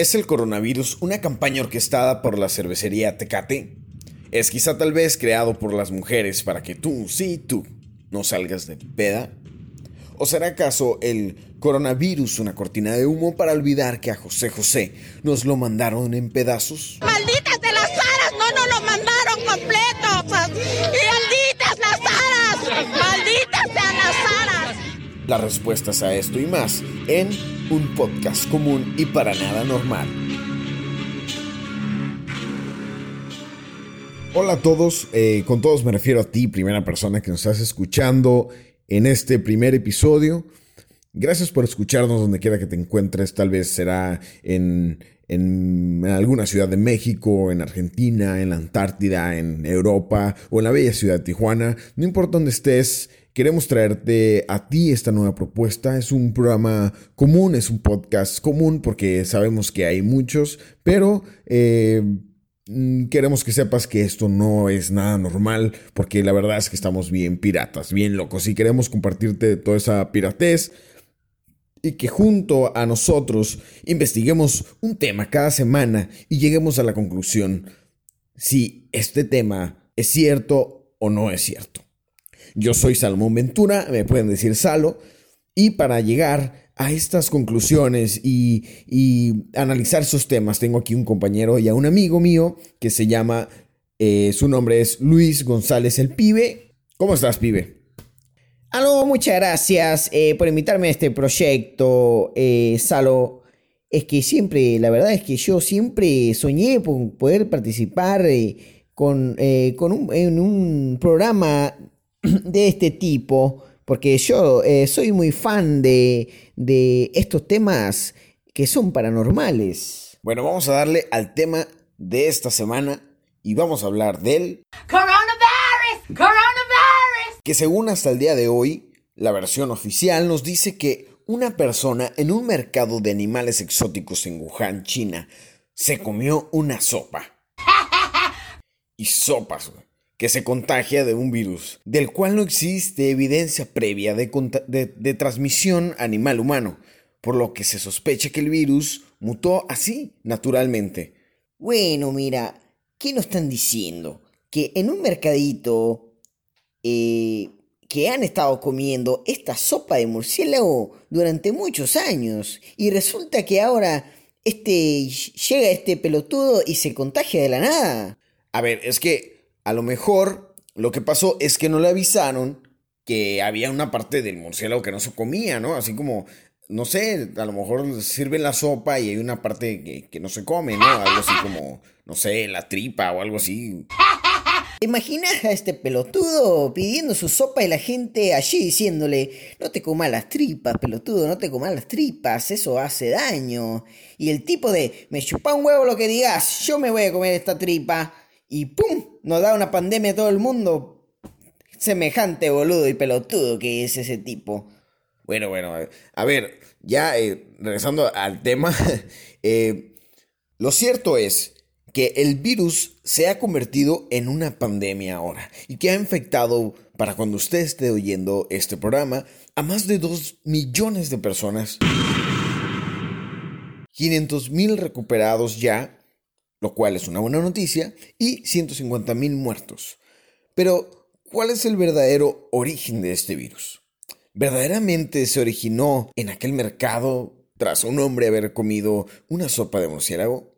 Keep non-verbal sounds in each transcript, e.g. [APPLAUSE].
¿Es el coronavirus una campaña orquestada por la cervecería Tecate? ¿Es quizá tal vez creado por las mujeres para que tú, sí, tú, no salgas de peda? ¿O será acaso el coronavirus una cortina de humo para olvidar que a José José nos lo mandaron en pedazos? ¡Malditas de las aras! ¡No nos lo mandaron completo! ¡Y malditas las aras! ¡Malditas sean las aras! Las respuestas a esto y más en un podcast común y para nada normal. Hola a todos, eh, con todos me refiero a ti, primera persona que nos estás escuchando en este primer episodio. Gracias por escucharnos donde quiera que te encuentres, tal vez será en, en, alguna ciudad de México, en Argentina, en la Antártida, en Europa o en la bella ciudad de Tijuana. No importa dónde estés, queremos traerte a ti esta nueva propuesta. Es un programa común, es un podcast común porque sabemos que hay muchos, pero... Eh, Mm, queremos que sepas que esto no es nada normal, porque la verdad es que estamos bien piratas, bien locos, y queremos compartirte toda esa piratez y que junto a nosotros investiguemos un tema cada semana y lleguemos a la conclusión si este tema es cierto o no es cierto. Yo soy Salomón Ventura, me pueden decir Salo, y para llegar a estas conclusiones y, analizar esos temas, tengo aquí un compañero y a un amigo mío que se llama, eh, su nombre es Luis González el Pibe. ¿Cómo estás, Pibe? Aló, muchas gracias eh, por invitarme a este proyecto, eh, Salo. Es que siempre, la verdad es que yo siempre soñé con poder participar con, con en un programa [CLEARS THROAT] de este tipo porque yo eh, soy muy fan de, de estos temas que son paranormales. Bueno, vamos a darle al tema de esta semana y vamos a hablar del coronavirus, coronavirus. Que según hasta el día de hoy, la versión oficial nos dice que una persona en un mercado de animales exóticos en Wuhan, China, se comió una sopa. y sopas, que se contagia de un virus, del cual no existe evidencia previa de, transmisión animal-humano, por lo que se sospecha que el virus mutó así, naturalmente. Bueno, mira, ¿qué nos están diciendo? Que en un mercadito eh, que han estado comiendo esta sopa de murciélago durante muchos años y resulta que ahora este llega este pelotudo y se contagia de la nada. A ver, es que a lo mejor lo que pasó es que no le avisaron que había una parte del murciélago que no se comía, ¿no? Así como, no sé, a lo mejor sirven la sopa y hay una parte que, no se come, ¿no? Algo así como, no sé, la tripa o algo así. ¿Te imaginas a este pelotudo pidiendo su sopa y la gente allí diciéndole, no te comas las tripas, pelotudo, no te comas las tripas, eso hace daño? Y el tipo de, me chupa un huevo lo que digas, yo me voy a comer esta tripa y ¡pum! Nos da una pandemia a todo el mundo. Semejante boludo y pelotudo que es ese tipo. Bueno, bueno, a ver, ya eh, regresando al tema, [LAUGHS] eh, lo cierto es que el virus se ha convertido en una pandemia ahora y que ha infectado, para cuando usted esté oyendo este programa, a más de 2 millones de personas. 500 mil recuperados ya lo cual es una buena noticia, y 150 mil muertos. Pero, ¿cuál es el verdadero origen de este virus? ¿Verdaderamente se originó en aquel mercado tras un hombre haber comido una sopa de murciélago?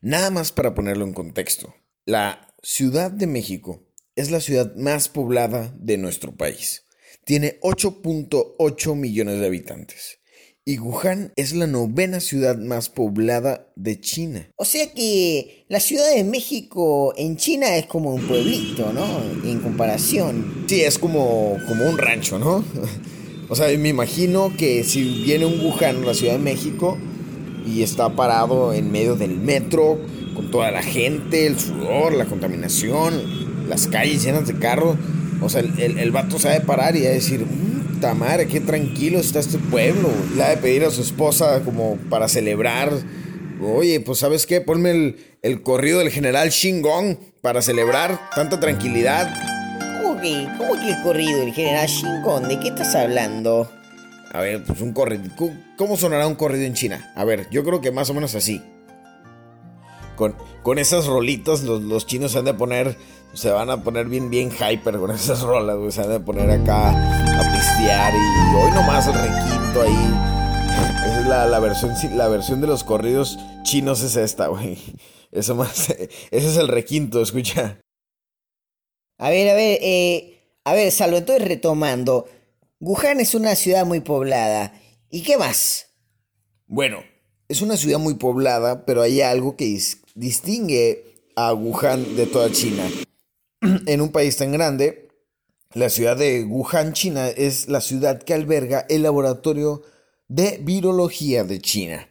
Nada más para ponerlo en contexto. La Ciudad de México es la ciudad más poblada de nuestro país. Tiene 8.8 millones de habitantes y Wuhan es la novena ciudad más poblada de China. O sea que la Ciudad de México en China es como un pueblito, ¿no? En comparación. Sí, es como, como un rancho, ¿no? [LAUGHS] O sea, me imagino que si viene un Wuhan a la Ciudad de México y está parado en medio del metro con toda la gente, el sudor, la contaminación, las calles llenas de carros, o sea, el, el, vato sabe parar y a decir, puta madre, qué tranquilo está este pueblo. Le ha de pedir a su esposa como para celebrar. Oye, pues sabes qué, ponme el, el corrido del general Shingon para celebrar tanta tranquilidad. ¿Cómo que, cómo que el corrido del general Shingon? ¿De qué estás hablando? A ver, pues un corrido. ¿Cómo sonará un corrido en China? A ver, yo creo que más o menos así. Con, con esas rolitas los, chinos se han de poner, se van a poner bien, bien hyper con esas rolas, güey. Se han de poner acá a pistear y hoy nomás el requinto ahí. Esa es la, la, versión, la versión de los corridos chinos es esta, güey. Eso más, [LAUGHS] ese es el requinto, escucha. A ver, a ver, eh, a ver, Salvo, estoy retomando. Wuhan es una ciudad muy poblada. ¿Y qué más? Bueno, es una ciudad muy poblada, pero hay algo que distingue a Wuhan de toda China. [CLEARS THROAT] en un país tan grande, la ciudad de Wuhan, China, es la ciudad que alberga el laboratorio de virología de China.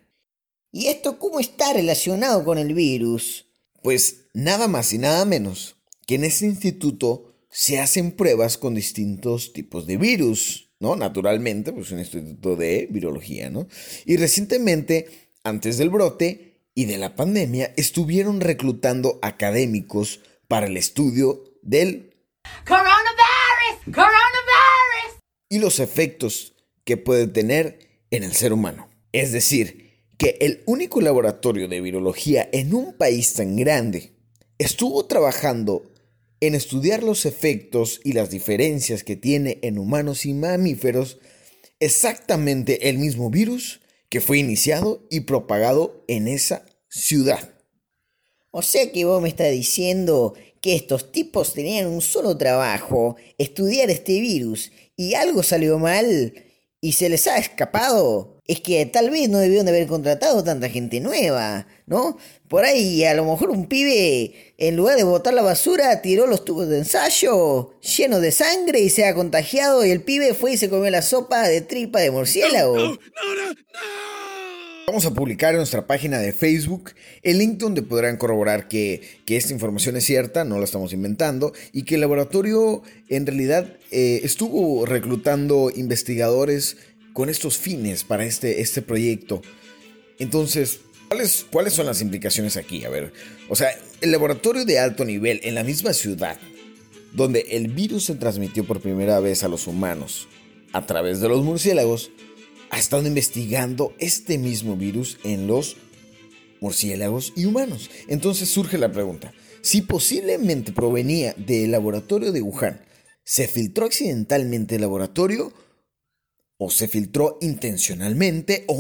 ¿Y esto cómo está relacionado con el virus? Pues nada más y nada menos que en este instituto se hacen pruebas con distintos tipos de virus, ¿no? Naturalmente, pues un instituto de virología, ¿no? Y recientemente, antes del brote y de la pandemia, estuvieron reclutando académicos para el estudio del coronavirus, coronavirus y los efectos que puede tener en el ser humano. Es decir, que el único laboratorio de virología en un país tan grande estuvo trabajando en estudiar los efectos y las diferencias que tiene en humanos y mamíferos exactamente el mismo virus que fue iniciado y propagado en esa ciudad. O sea que vos me estás diciendo que estos tipos tenían un solo trabajo, estudiar este virus, y algo salió mal y se les ha escapado es que tal vez no debieron de haber contratado tanta gente nueva, ¿no? Por ahí a lo mejor un pibe, en lugar de botar la basura, tiró los tubos de ensayo llenos de sangre y se ha contagiado y el pibe fue y se comió la sopa de tripa de murciélago. No, no, Vamos a publicar en nuestra página de Facebook el link donde podrán corroborar que, esta información es cierta, no la estamos inventando, y que el laboratorio en realidad eh, estuvo reclutando investigadores con estos fines para este, este proyecto. Entonces, ¿cuáles, ¿cuáles son las implicaciones aquí? A ver, o sea, el laboratorio de alto nivel en la misma ciudad, donde el virus se transmitió por primera vez a los humanos a través de los murciélagos, ha estado investigando este mismo virus en los murciélagos y humanos. Entonces surge la pregunta, si posiblemente provenía del laboratorio de Wuhan, ¿se filtró accidentalmente el laboratorio o se filtró intencionalmente o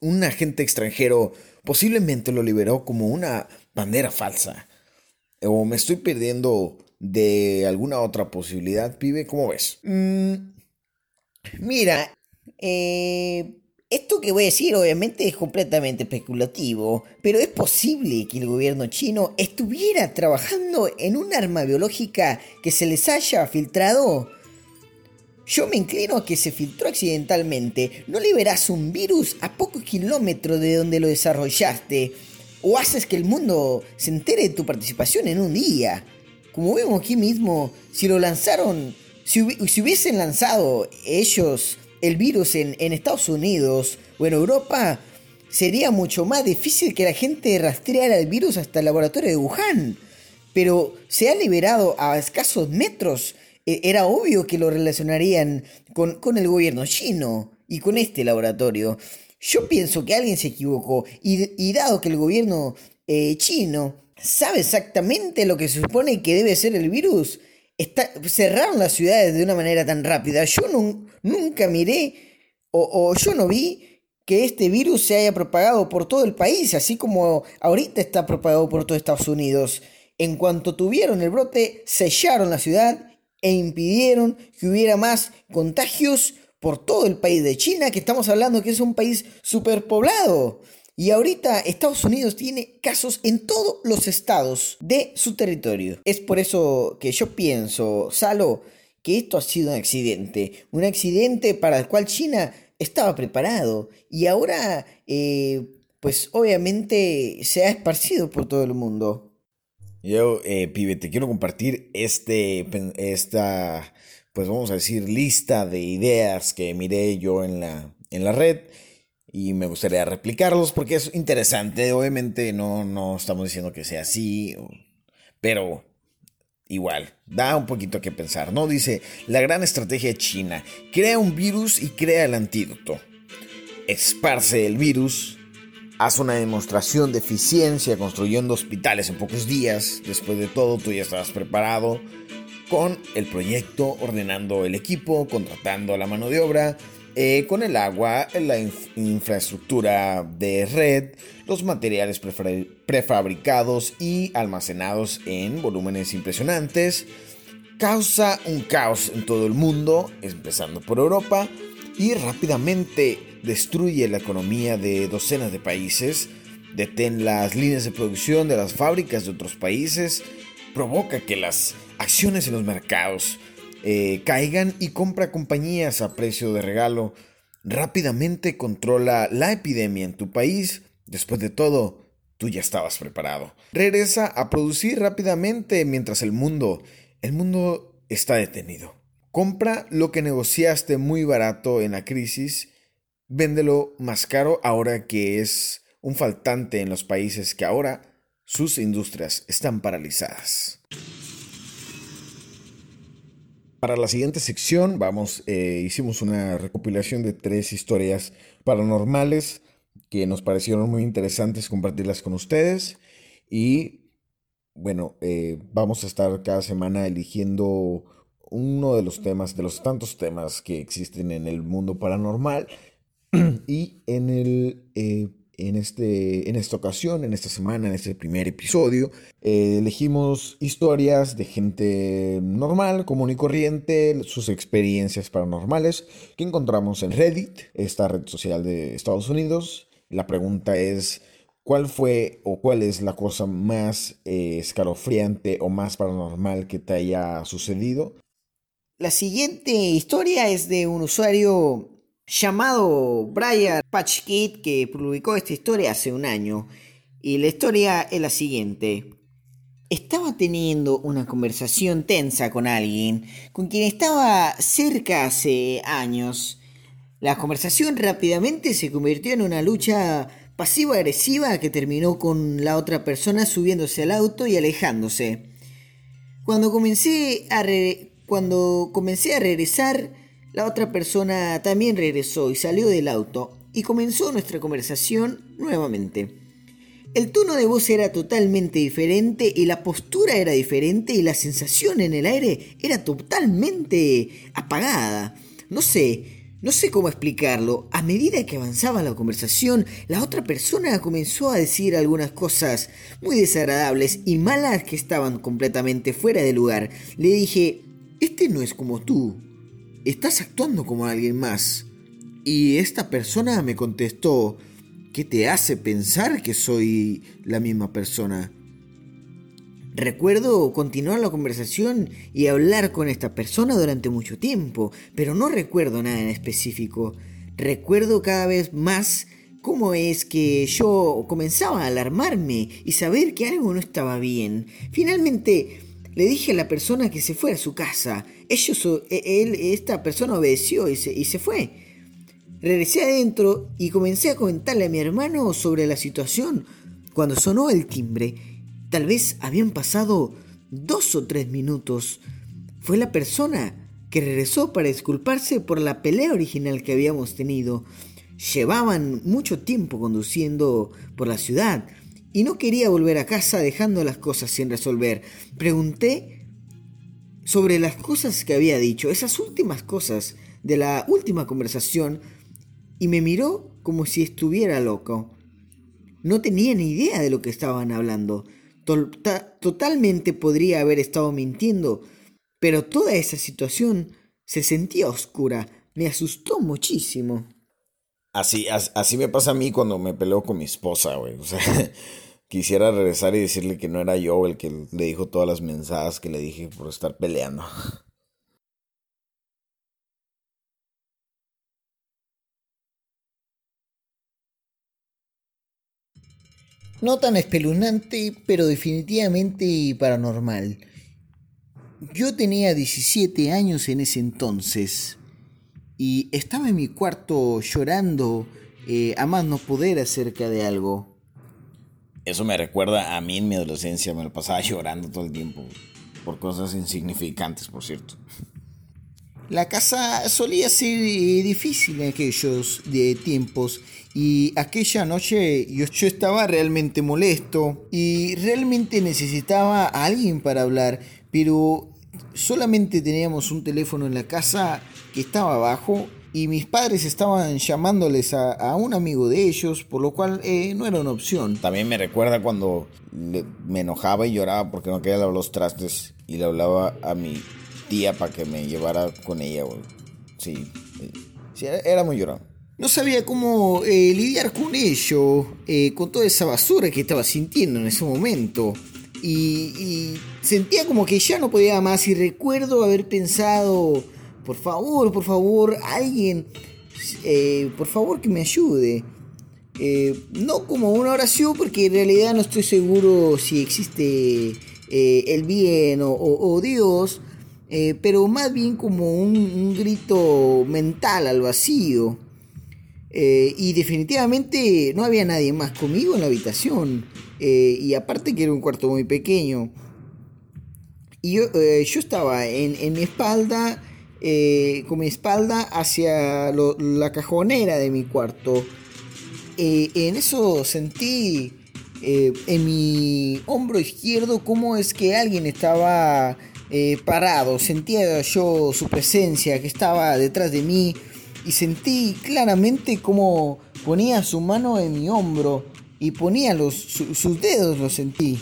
un agente extranjero posiblemente lo liberó como una bandera falsa. O me estoy perdiendo de alguna otra posibilidad, pibe, ¿cómo ves? Mm, mira, eh, esto que voy a decir obviamente es completamente especulativo, pero es posible que el gobierno chino estuviera trabajando en un arma biológica que se les haya filtrado yo me inclino a que se filtró accidentalmente. No liberas un virus a pocos kilómetros de donde lo desarrollaste. O haces que el mundo se entere de tu participación en un día. Como vemos aquí mismo, si lo lanzaron, si, hubiesen lanzado ellos el virus en, en Estados Unidos o en Europa, sería mucho más difícil que la gente rastreara el virus hasta el laboratorio de Wuhan. Pero se ha liberado a escasos metros era obvio que lo relacionarían con, el gobierno chino y con este laboratorio. Yo pienso que alguien se equivocó y, dado que el gobierno eh, chino sabe exactamente lo que se supone que debe ser el virus, está, cerraron las ciudades de una manera tan rápida. Yo nunca miré o, o yo no vi que este virus se haya propagado por todo el país, así como ahorita está propagado por todo Estados Unidos. En cuanto tuvieron el brote, sellaron la ciudad e impidieron que hubiera más contagios por todo el país de China, que estamos hablando que es un país superpoblado. Y ahorita Estados Unidos tiene casos en todos los estados de su territorio. Es por eso que yo pienso, Salo, que esto ha sido un accidente. Un accidente para el cual China estaba preparado. Y ahora, eh, pues obviamente se ha esparcido por todo el mundo. Yo, eh, pibe, te quiero compartir este, esta, pues vamos a decir, lista de ideas que miré yo en la, en la red y me gustaría replicarlos porque es interesante. Obviamente no, no estamos diciendo que sea así, pero igual, da un poquito que pensar, ¿no? Dice, la gran estrategia china, crea un virus y crea el antídoto. Esparce el virus, hace una demostración de eficiencia construyendo hospitales en pocos días, después de todo tú ya estabas preparado con el proyecto, ordenando el equipo, contratando la mano de obra, eh, con el agua, la infraestructura de red, los materiales prefabricados y almacenados en volúmenes impresionantes, causa un caos en todo el mundo, empezando por Europa, y rápidamente destruye la economía de docenas de países, detén las líneas de producción de las fábricas de otros países, provoca que las acciones en los mercados eh, caigan y compra compañías a precio de regalo. Rápidamente controla la epidemia en tu país. Después de todo, tú ya estabas preparado. Regresa a producir rápidamente mientras el mundo, el mundo está detenido. Compra lo que negociaste muy barato en la crisis, véndelo más caro ahora que es un faltante en los países que ahora sus industrias están paralizadas. Para la siguiente sección vamos, eh, hicimos una recopilación de tres historias paranormales que nos parecieron muy interesantes compartirlas con ustedes y bueno, eh, vamos a estar cada semana eligiendo uno de los temas, de los tantos temas que existen en el mundo paranormal [CLEARS THROAT] y en el eh, en, este, en esta ocasión, en esta semana, en este primer episodio, eh, elegimos historias de gente normal, común y corriente, sus experiencias paranormales que encontramos en Reddit, esta red social de Estados Unidos. La pregunta es, ¿cuál fue o cuál es la cosa más eh, escalofriante o más paranormal que te haya sucedido? La siguiente historia es de un usuario llamado Brian Patchkit que publicó esta historia hace un año. Y la historia es la siguiente. Estaba teniendo una conversación tensa con alguien con quien estaba cerca hace años. La conversación rápidamente se convirtió en una lucha pasivo-agresiva que terminó con la otra persona subiéndose al auto y alejándose. Cuando comencé a, Cuando comencé a regresar, la otra persona también regresó y salió del auto y comenzó nuestra conversación nuevamente. El tono de voz era totalmente diferente y la postura era diferente y la sensación en el aire era totalmente apagada. No sé, no sé cómo explicarlo. A medida que avanzaba la conversación, la otra persona comenzó a decir algunas cosas muy desagradables y malas que estaban completamente fuera de lugar. Le dije, este no es como tú estás actuando como alguien más. Y esta persona me contestó, ¿qué te hace pensar que soy la misma persona? Recuerdo continuar la conversación y hablar con esta persona durante mucho tiempo, pero no recuerdo nada en específico. Recuerdo cada vez más cómo es que yo comenzaba a alarmarme y saber que algo no estaba bien. Finalmente, le dije a la persona que se fuera a su casa. Ellos, e, él, esta persona obedeció y se, y se fue. Regresé adentro y comencé a comentarle a mi hermano sobre la situación. Cuando sonó el timbre, tal vez habían pasado dos o tres minutos. Fue la persona que regresó para disculparse por la pelea original que habíamos tenido. Llevaban mucho tiempo conduciendo por la ciudad y no quería volver a casa dejando las cosas sin resolver. Pregunté sobre las cosas que había dicho, esas últimas cosas de la última conversación, y me miró como si estuviera loco. No tenía ni idea de lo que estaban hablando. totalmente podría haber estado mintiendo, pero toda esa situación se sentía oscura. Me asustó muchísimo. Así, así me pasa a mí cuando me peleo con mi esposa, güey. O sea, quisiera regresar y decirle que no era yo el que le dijo todas las mensajes que le dije por estar peleando. [LAUGHS] No tan espeluznante, pero definitivamente paranormal. Yo tenía 17 años en ese entonces y estaba en mi cuarto llorando eh, a más no poder acerca de algo. Eso me recuerda a mí en mi adolescencia, me lo pasaba [LAUGHS] llorando todo el tiempo. por cosas insignificantes, por cierto. La casa solía ser eh, difícil en aquellos de tiempos y aquella noche yo, yo, estaba realmente molesto y realmente necesitaba a alguien para hablar, pero solamente teníamos un teléfono en la casa que estaba abajo y mis padres estaban llamándoles a, a un amigo de ellos, por lo cual eh, no era una opción. También me recuerda cuando le, me enojaba y lloraba porque no quería lavar los trastes y le hablaba a mi tía para que me llevara con ella, güey. Sí, sí, era muy llorado. No sabía cómo eh, lidiar con ello, eh, con toda esa basura que estaba sintiendo en ese momento. Y, y, sentía como que ya no podía más y recuerdo haber pensado, por favor, por favor, alguien, eh, por favor que me ayude. Eh, no como una oración porque en realidad no estoy seguro si existe eh, el bien o, Dios, pero más bien como un, grito mental al vacío. y definitivamente no había nadie más conmigo en la habitación. Y aparte que era un cuarto muy pequeño. Y yo, yo estaba en, en, mi espalda, eh, con mi espalda hacia la cajonera de mi cuarto. en eso sentí en mi hombro izquierdo cómo es que alguien estaba parado. Sentía yo su presencia que estaba detrás de mí. Y sentí claramente cómo ponía su mano en mi hombro y ponía los, su, sus dedos, lo sentí.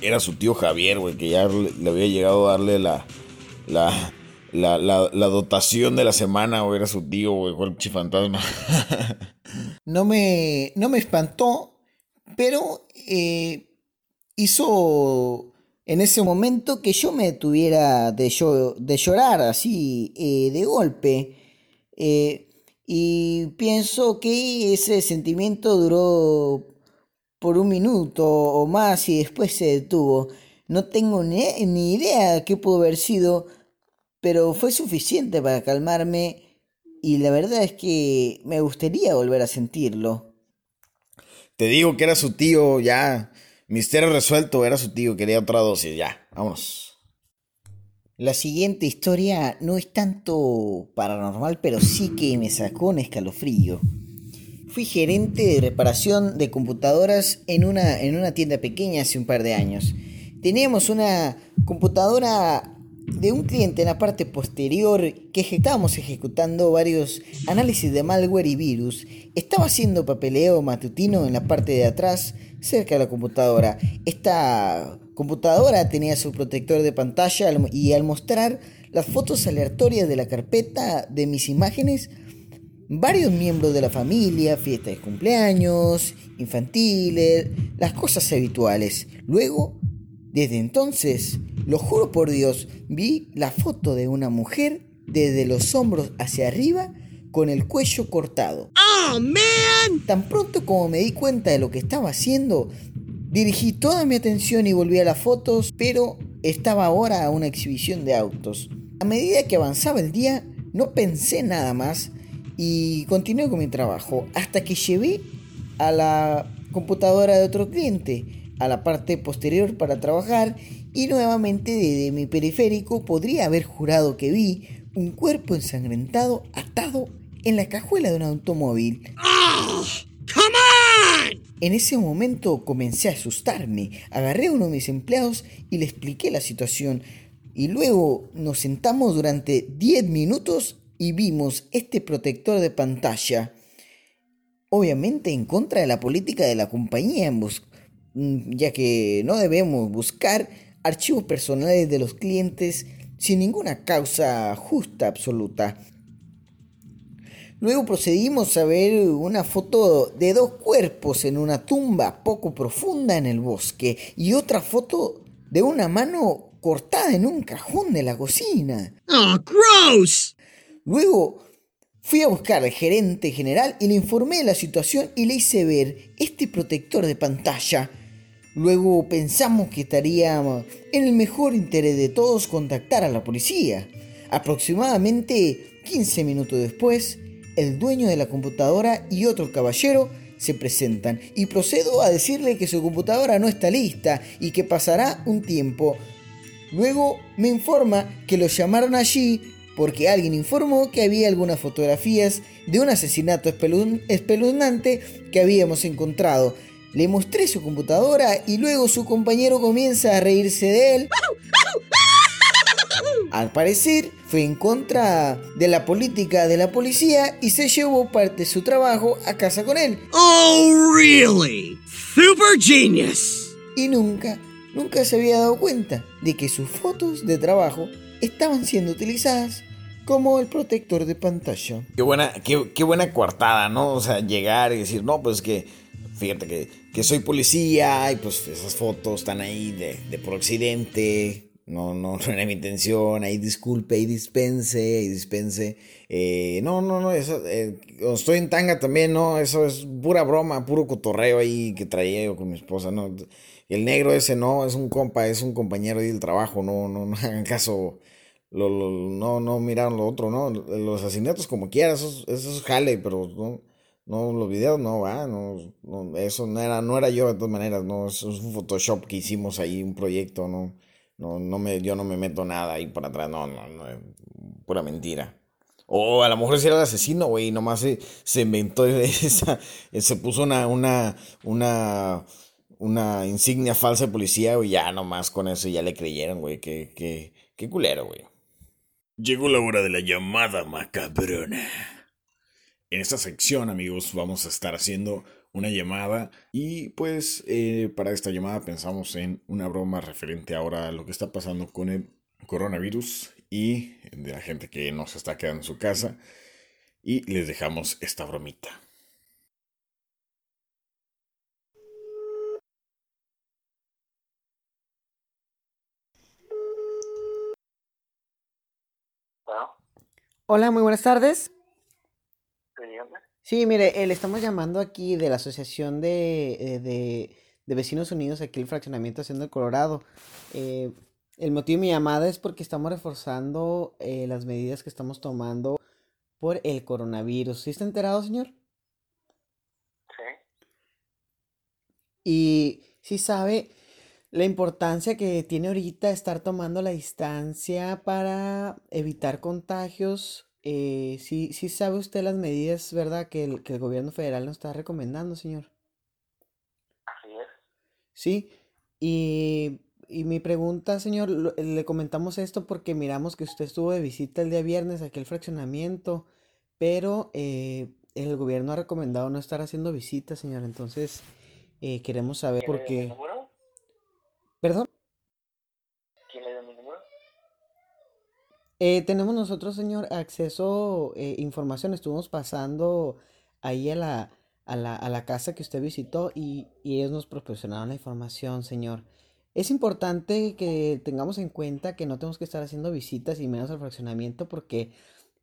Era su tío Javier, güey, que ya le, había llegado a darle la, la, la, la, dotación de la semana, güey. Era su tío, güey, el chifantasma. [LAUGHS] no, me, no me espantó, pero eh, hizo en ese momento que yo me tuviera de, yo, de llorar así eh, de golpe. Eh, y pienso que ese sentimiento duró por un minuto o más y después se detuvo. No tengo ni, ni idea de qué pudo haber sido, pero fue suficiente para calmarme y la verdad es que me gustaría volver a sentirlo. Te digo que era su tío, ya. Misterio resuelto, era su tío, quería otra dosis, ya. Vámonos. La siguiente historia no es tanto paranormal, pero sí que me sacó un escalofrío. Fui gerente de reparación de computadoras en una, en una tienda pequeña hace un par de años. Teníamos una computadora de un cliente en la parte posterior que estábamos ejecutando varios análisis de malware y virus. Estaba haciendo papeleo matutino en la parte de atrás, cerca de la computadora. Esta computadora tenía su protector de pantalla y al mostrar las fotos aleatorias de la carpeta de mis imágenes, varios miembros de la familia, fiestas de cumpleaños, infantiles, las cosas habituales. Luego, desde entonces, lo juro por Dios, vi la foto de una mujer desde los hombros hacia arriba con el cuello cortado. ¡Oh, man! Tan pronto como me di cuenta de lo que estaba haciendo, Dirigí toda mi atención y volví a las fotos, pero estaba ahora a una exhibición de autos. A medida que avanzaba el día, no pensé nada más y continué con mi trabajo hasta que llevé a la computadora de otro cliente a la parte posterior para trabajar y nuevamente desde mi periférico podría haber jurado que vi un cuerpo ensangrentado atado en la cajuela de un automóvil. Oh, come on! En ese momento comencé a asustarme, agarré a uno de mis empleados y le expliqué la situación. Y luego nos sentamos durante 10 minutos y vimos este protector de pantalla. Obviamente en contra de la política de la compañía, ya que no debemos buscar archivos personales de los clientes sin ninguna causa justa absoluta. Luego procedimos a ver una foto de dos cuerpos en una tumba poco profunda en el bosque y otra foto de una mano cortada en un cajón de la cocina. ¡Oh, gross! Luego fui a buscar al gerente general y le informé de la situación y le hice ver este protector de pantalla. Luego pensamos que estaría en el mejor interés de todos contactar a la policía. Aproximadamente 15 minutos después, el dueño de la computadora y otro caballero se presentan y procedo a decirle que su computadora no está lista y que pasará un tiempo. Luego me informa que lo llamaron allí porque alguien informó que había algunas fotografías de un asesinato espeluznante que habíamos encontrado. Le mostré su computadora y luego su compañero comienza a reírse de él. Al parecer, fue en contra de la política de la policía y se llevó parte de su trabajo a casa con él. Oh, really? Super genius. Y nunca, nunca se había dado cuenta de que sus fotos de trabajo estaban siendo utilizadas como el protector de pantalla. Qué buena, qué, buena coartada, ¿no? O sea, llegar y decir, no, pues que, fíjate que, que soy policía y pues esas fotos están ahí de, de por accidente, no, no, no era mi intención, ahí disculpe, ahí dispense, ahí dispense. Eh, no, no, no, eso, eh, estoy en tanga también, no, eso es pura broma, puro cotorreo ahí que traía yo con mi esposa, no. El negro ese no, es un compa, es un compañero ahí del trabajo, no, no, no [LAUGHS] hagan caso, lo, no, no miraron lo otro, no, los asesinatos como quiera, eso, eso es jale, pero no, no, los videos no, va, no, eso no era, no era yo de todas maneras, no, es un Photoshop que hicimos ahí, un proyecto, no no, no me, yo no me meto nada ahí para atrás. No, no, no. Pura mentira. O a lo mejor si era el asesino, güey, nomás se, se inventó [LAUGHS] esa, se puso una, una, una, una insignia falsa de policía, güey, ya nomás con eso ya le creyeron, güey, qué, qué, qué culero, güey. Llegó la hora de la llamada macabrona. En esta sección, amigos, vamos a estar haciendo una llamada y pues eh, para esta llamada pensamos en una broma referente ahora a lo que está pasando con el coronavirus y de la gente que no se está quedando en su casa y les dejamos esta bromita. Hola, muy buenas tardes. Sí, mire, eh, le estamos llamando aquí de la Asociación de, eh, de, Vecinos Unidos, aquí el fraccionamiento Haciendo el Colorado. Eh, el motivo de mi llamada es porque estamos reforzando las medidas que estamos tomando por el coronavirus. ¿Sí está enterado, señor? Sí. Y sí sabe la importancia que tiene ahorita estar tomando la distancia para evitar contagios eh, sí, sí sabe usted las medidas, ¿verdad? Que el, que el gobierno federal nos está recomendando, señor. Así es. Sí, y, y mi pregunta, señor, le comentamos esto porque miramos que usted estuvo de visita el día viernes aquí al fraccionamiento, pero eh, el gobierno ha recomendado no estar haciendo visitas, señor. Entonces, eh, queremos saber por qué. ¿Perdón? Eh, tenemos nosotros, señor, acceso eh, información. Estuvimos pasando ahí a la, a la, a la casa que usted visitó y, y, ellos nos proporcionaron la información, señor. Es importante que tengamos en cuenta que no tenemos que estar haciendo visitas y menos al fraccionamiento porque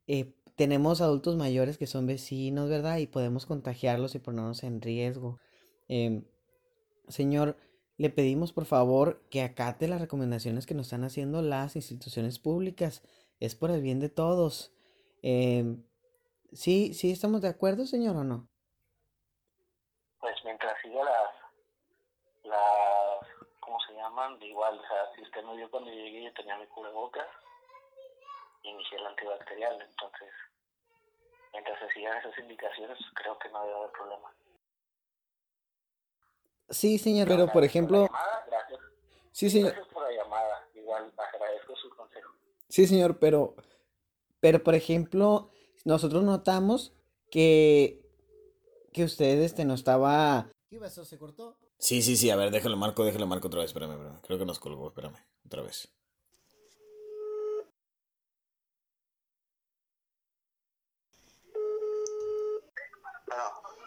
eh, tenemos adultos mayores que son vecinos, ¿verdad? Y podemos contagiarlos y ponernos en riesgo. Em, señor, le pedimos por favor que acate las recomendaciones que nos están haciendo las instituciones públicas es por el bien de todos. Em, ¿sí, ¿Sí estamos de acuerdo, señor, o no? Pues mientras siga las, las, ¿cómo se llaman? igual, o sea, si usted me vio cuando llegué, yo tenía mi cubrebocas y mi gel antibacterial, entonces, mientras se sigan esas indicaciones, creo que no debe haber problema. Sí, señor, pero por ejemplo... gracias. Sí, señor. Gracias por la llamada, igual agradezco su consejo. Sí, señor, pero, pero por ejemplo, nosotros notamos que, que usted este, no estaba... ¿Qué pasó? ¿Se cortó? Sí, sí, sí, a ver, déjalo marco, déjalo marco otra vez, espérame, espérame. Creo que nos colgó, espérame, otra vez.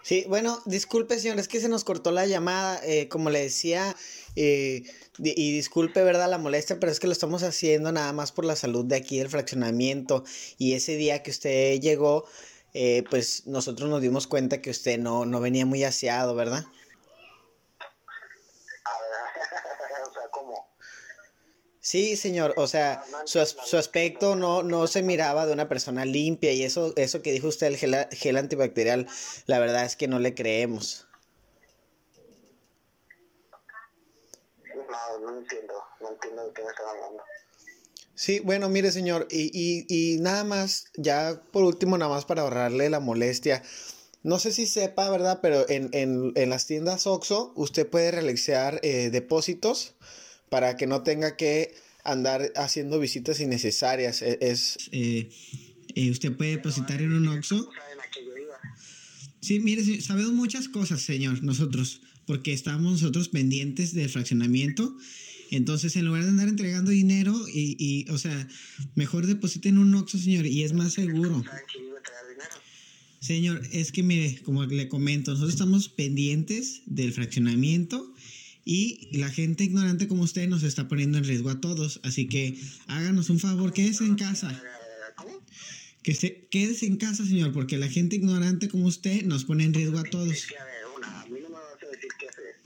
Sí, bueno, disculpe, señor, es que se nos cortó la llamada. Eh, como le decía, eh, y disculpe, ¿verdad? La molestia, pero es que lo estamos haciendo nada más por la salud de aquí del fraccionamiento. Y ese día que usted llegó, eh, pues nosotros nos dimos cuenta que usted no, no venía muy aseado, ¿verdad? o sea, ¿cómo? Sí, señor, o sea, su, su aspecto no, no se miraba de una persona limpia y eso, eso que dijo usted, el gel, gel antibacterial, la verdad es que no le creemos. No, no entiendo, no entiendo de qué me están hablando. Sí, bueno, mire, señor, y, y, y nada más, ya por último, nada más para ahorrarle la molestia. No sé si sepa, ¿verdad? Pero en, en, en las tiendas OXXO usted puede realizar eh, depósitos para que no tenga que andar haciendo visitas innecesarias. E- Es, eh, eh, usted puede depositar en un OXXO. Sí, mire, sabemos muchas cosas, señor, nosotros, porque estamos nosotros pendientes del fraccionamiento. Entonces, en lugar de andar entregando dinero y, y o sea, mejor depositen en un OXXO, señor, y es más seguro. Señor, es que mire, como le comento, nosotros estamos pendientes del fraccionamiento y la gente ignorante como usted nos está poniendo en riesgo a todos. Así que háganos un favor, quédese en casa. ¿Cómo? Que esté, quédese en casa, señor, porque la gente ignorante como usted nos pone en riesgo a todos. que, a ver, una, a mí no me vas a decir qué hacer.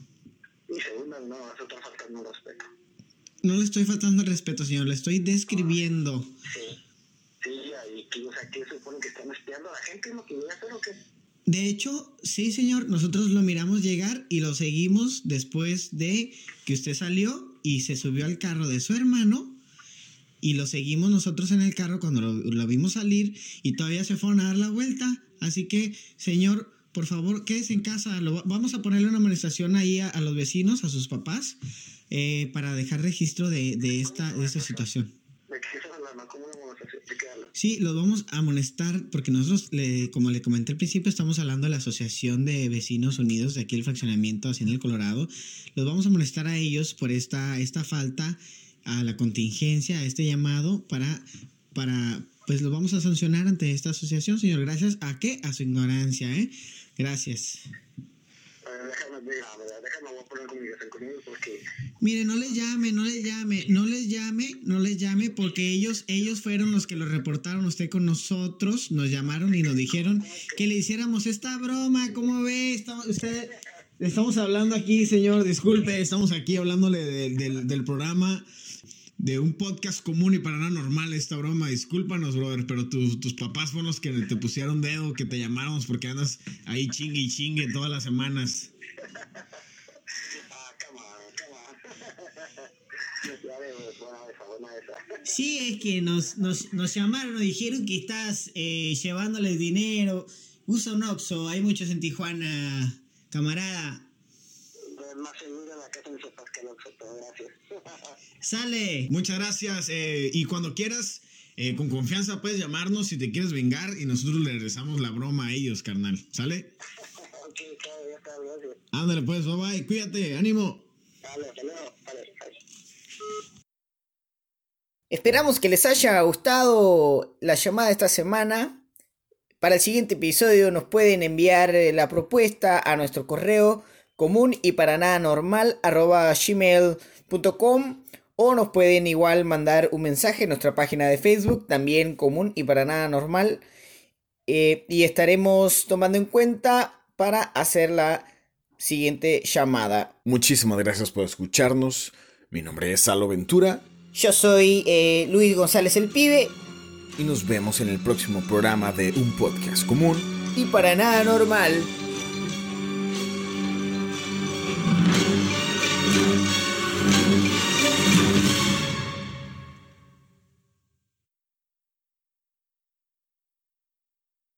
Y segunda, no me vas a estar faltando un respeto. No le estoy faltando el respeto, señor, le estoy describiendo. Sí. Sí, y que, o sea, ¿qué se supone que están espiando a la gente? ¿Lo que voy a hacer o qué? De hecho, sí, señor, nosotros lo miramos llegar y lo seguimos después de que usted salió y se subió al carro de su hermano y lo seguimos nosotros en el carro cuando lo, vimos salir y todavía se fueron a dar la vuelta. Así que, señor, por favor, quédese en casa. Lo, va- vamos a ponerle una amonestación ahí a, a los vecinos, a sus papás, eh, para dejar registro de, de esta, de esta situación. ¿Cómo vamos a hablas? Sí, los vamos a amonestar porque nosotros, le- como le comenté al principio, estamos hablando de la Asociación de Vecinos Unidos de aquí el fraccionamiento Hacienda del Colorado. Los vamos a amonestar a ellos por esta, esta falta a la contingencia, a este llamado para, para, pues los vamos a sancionar ante esta asociación, señor. Gracias a qué? A su ignorancia, ¿eh? Gracias. Mire, no les llame, no les llame, no les llame, no les llame, porque ellos, ellos fueron los que lo reportaron usted con nosotros, nos llamaron y nos dijeron que le hiciéramos esta broma, ¿cómo ve? Estamos, usted, estamos hablando aquí, señor, disculpe, estamos aquí hablándole de- del, del programa de un podcast común y para nada normal esta broma, discúlpanos, brother, pero tus tus papás fueron los que te pusieron dedo, que te llamáramos porque andas ahí chingue y chingue todas las semanas. Ah. Sí, es que nos, nos, nos llamaron, nos dijeron que estás eh, llevándoles dinero. Usa un Oxxo, hay muchos en Tijuana, camarada. Más seguro la casa de sepas que gracias. [LAUGHS] Sale. Muchas gracias. eh, y cuando quieras, eh, con confianza puedes llamarnos si te quieres vengar y nosotros le regresamos la broma a ellos, carnal. ¿Sale? [LAUGHS] ok, claro, ya está, gracias. Ándale pues, bye bye. Cuídate, ánimo. Dale, hasta luego. Dale, bye. Esperamos que les haya gustado la llamada de esta semana. Para el siguiente episodio nos pueden enviar eh, la propuesta a nuestro correo común y para nada normal arroba gmail.com o nos pueden igual mandar un mensaje en nuestra página de Facebook también común y para nada normal eh, y estaremos tomando en cuenta para hacer la siguiente llamada. Muchísimas gracias por escucharnos. Mi nombre es Salo Ventura Yo soy eh, Luis González el Pibe y nos vemos en el próximo programa de Un Podcast Común. y para nada normal.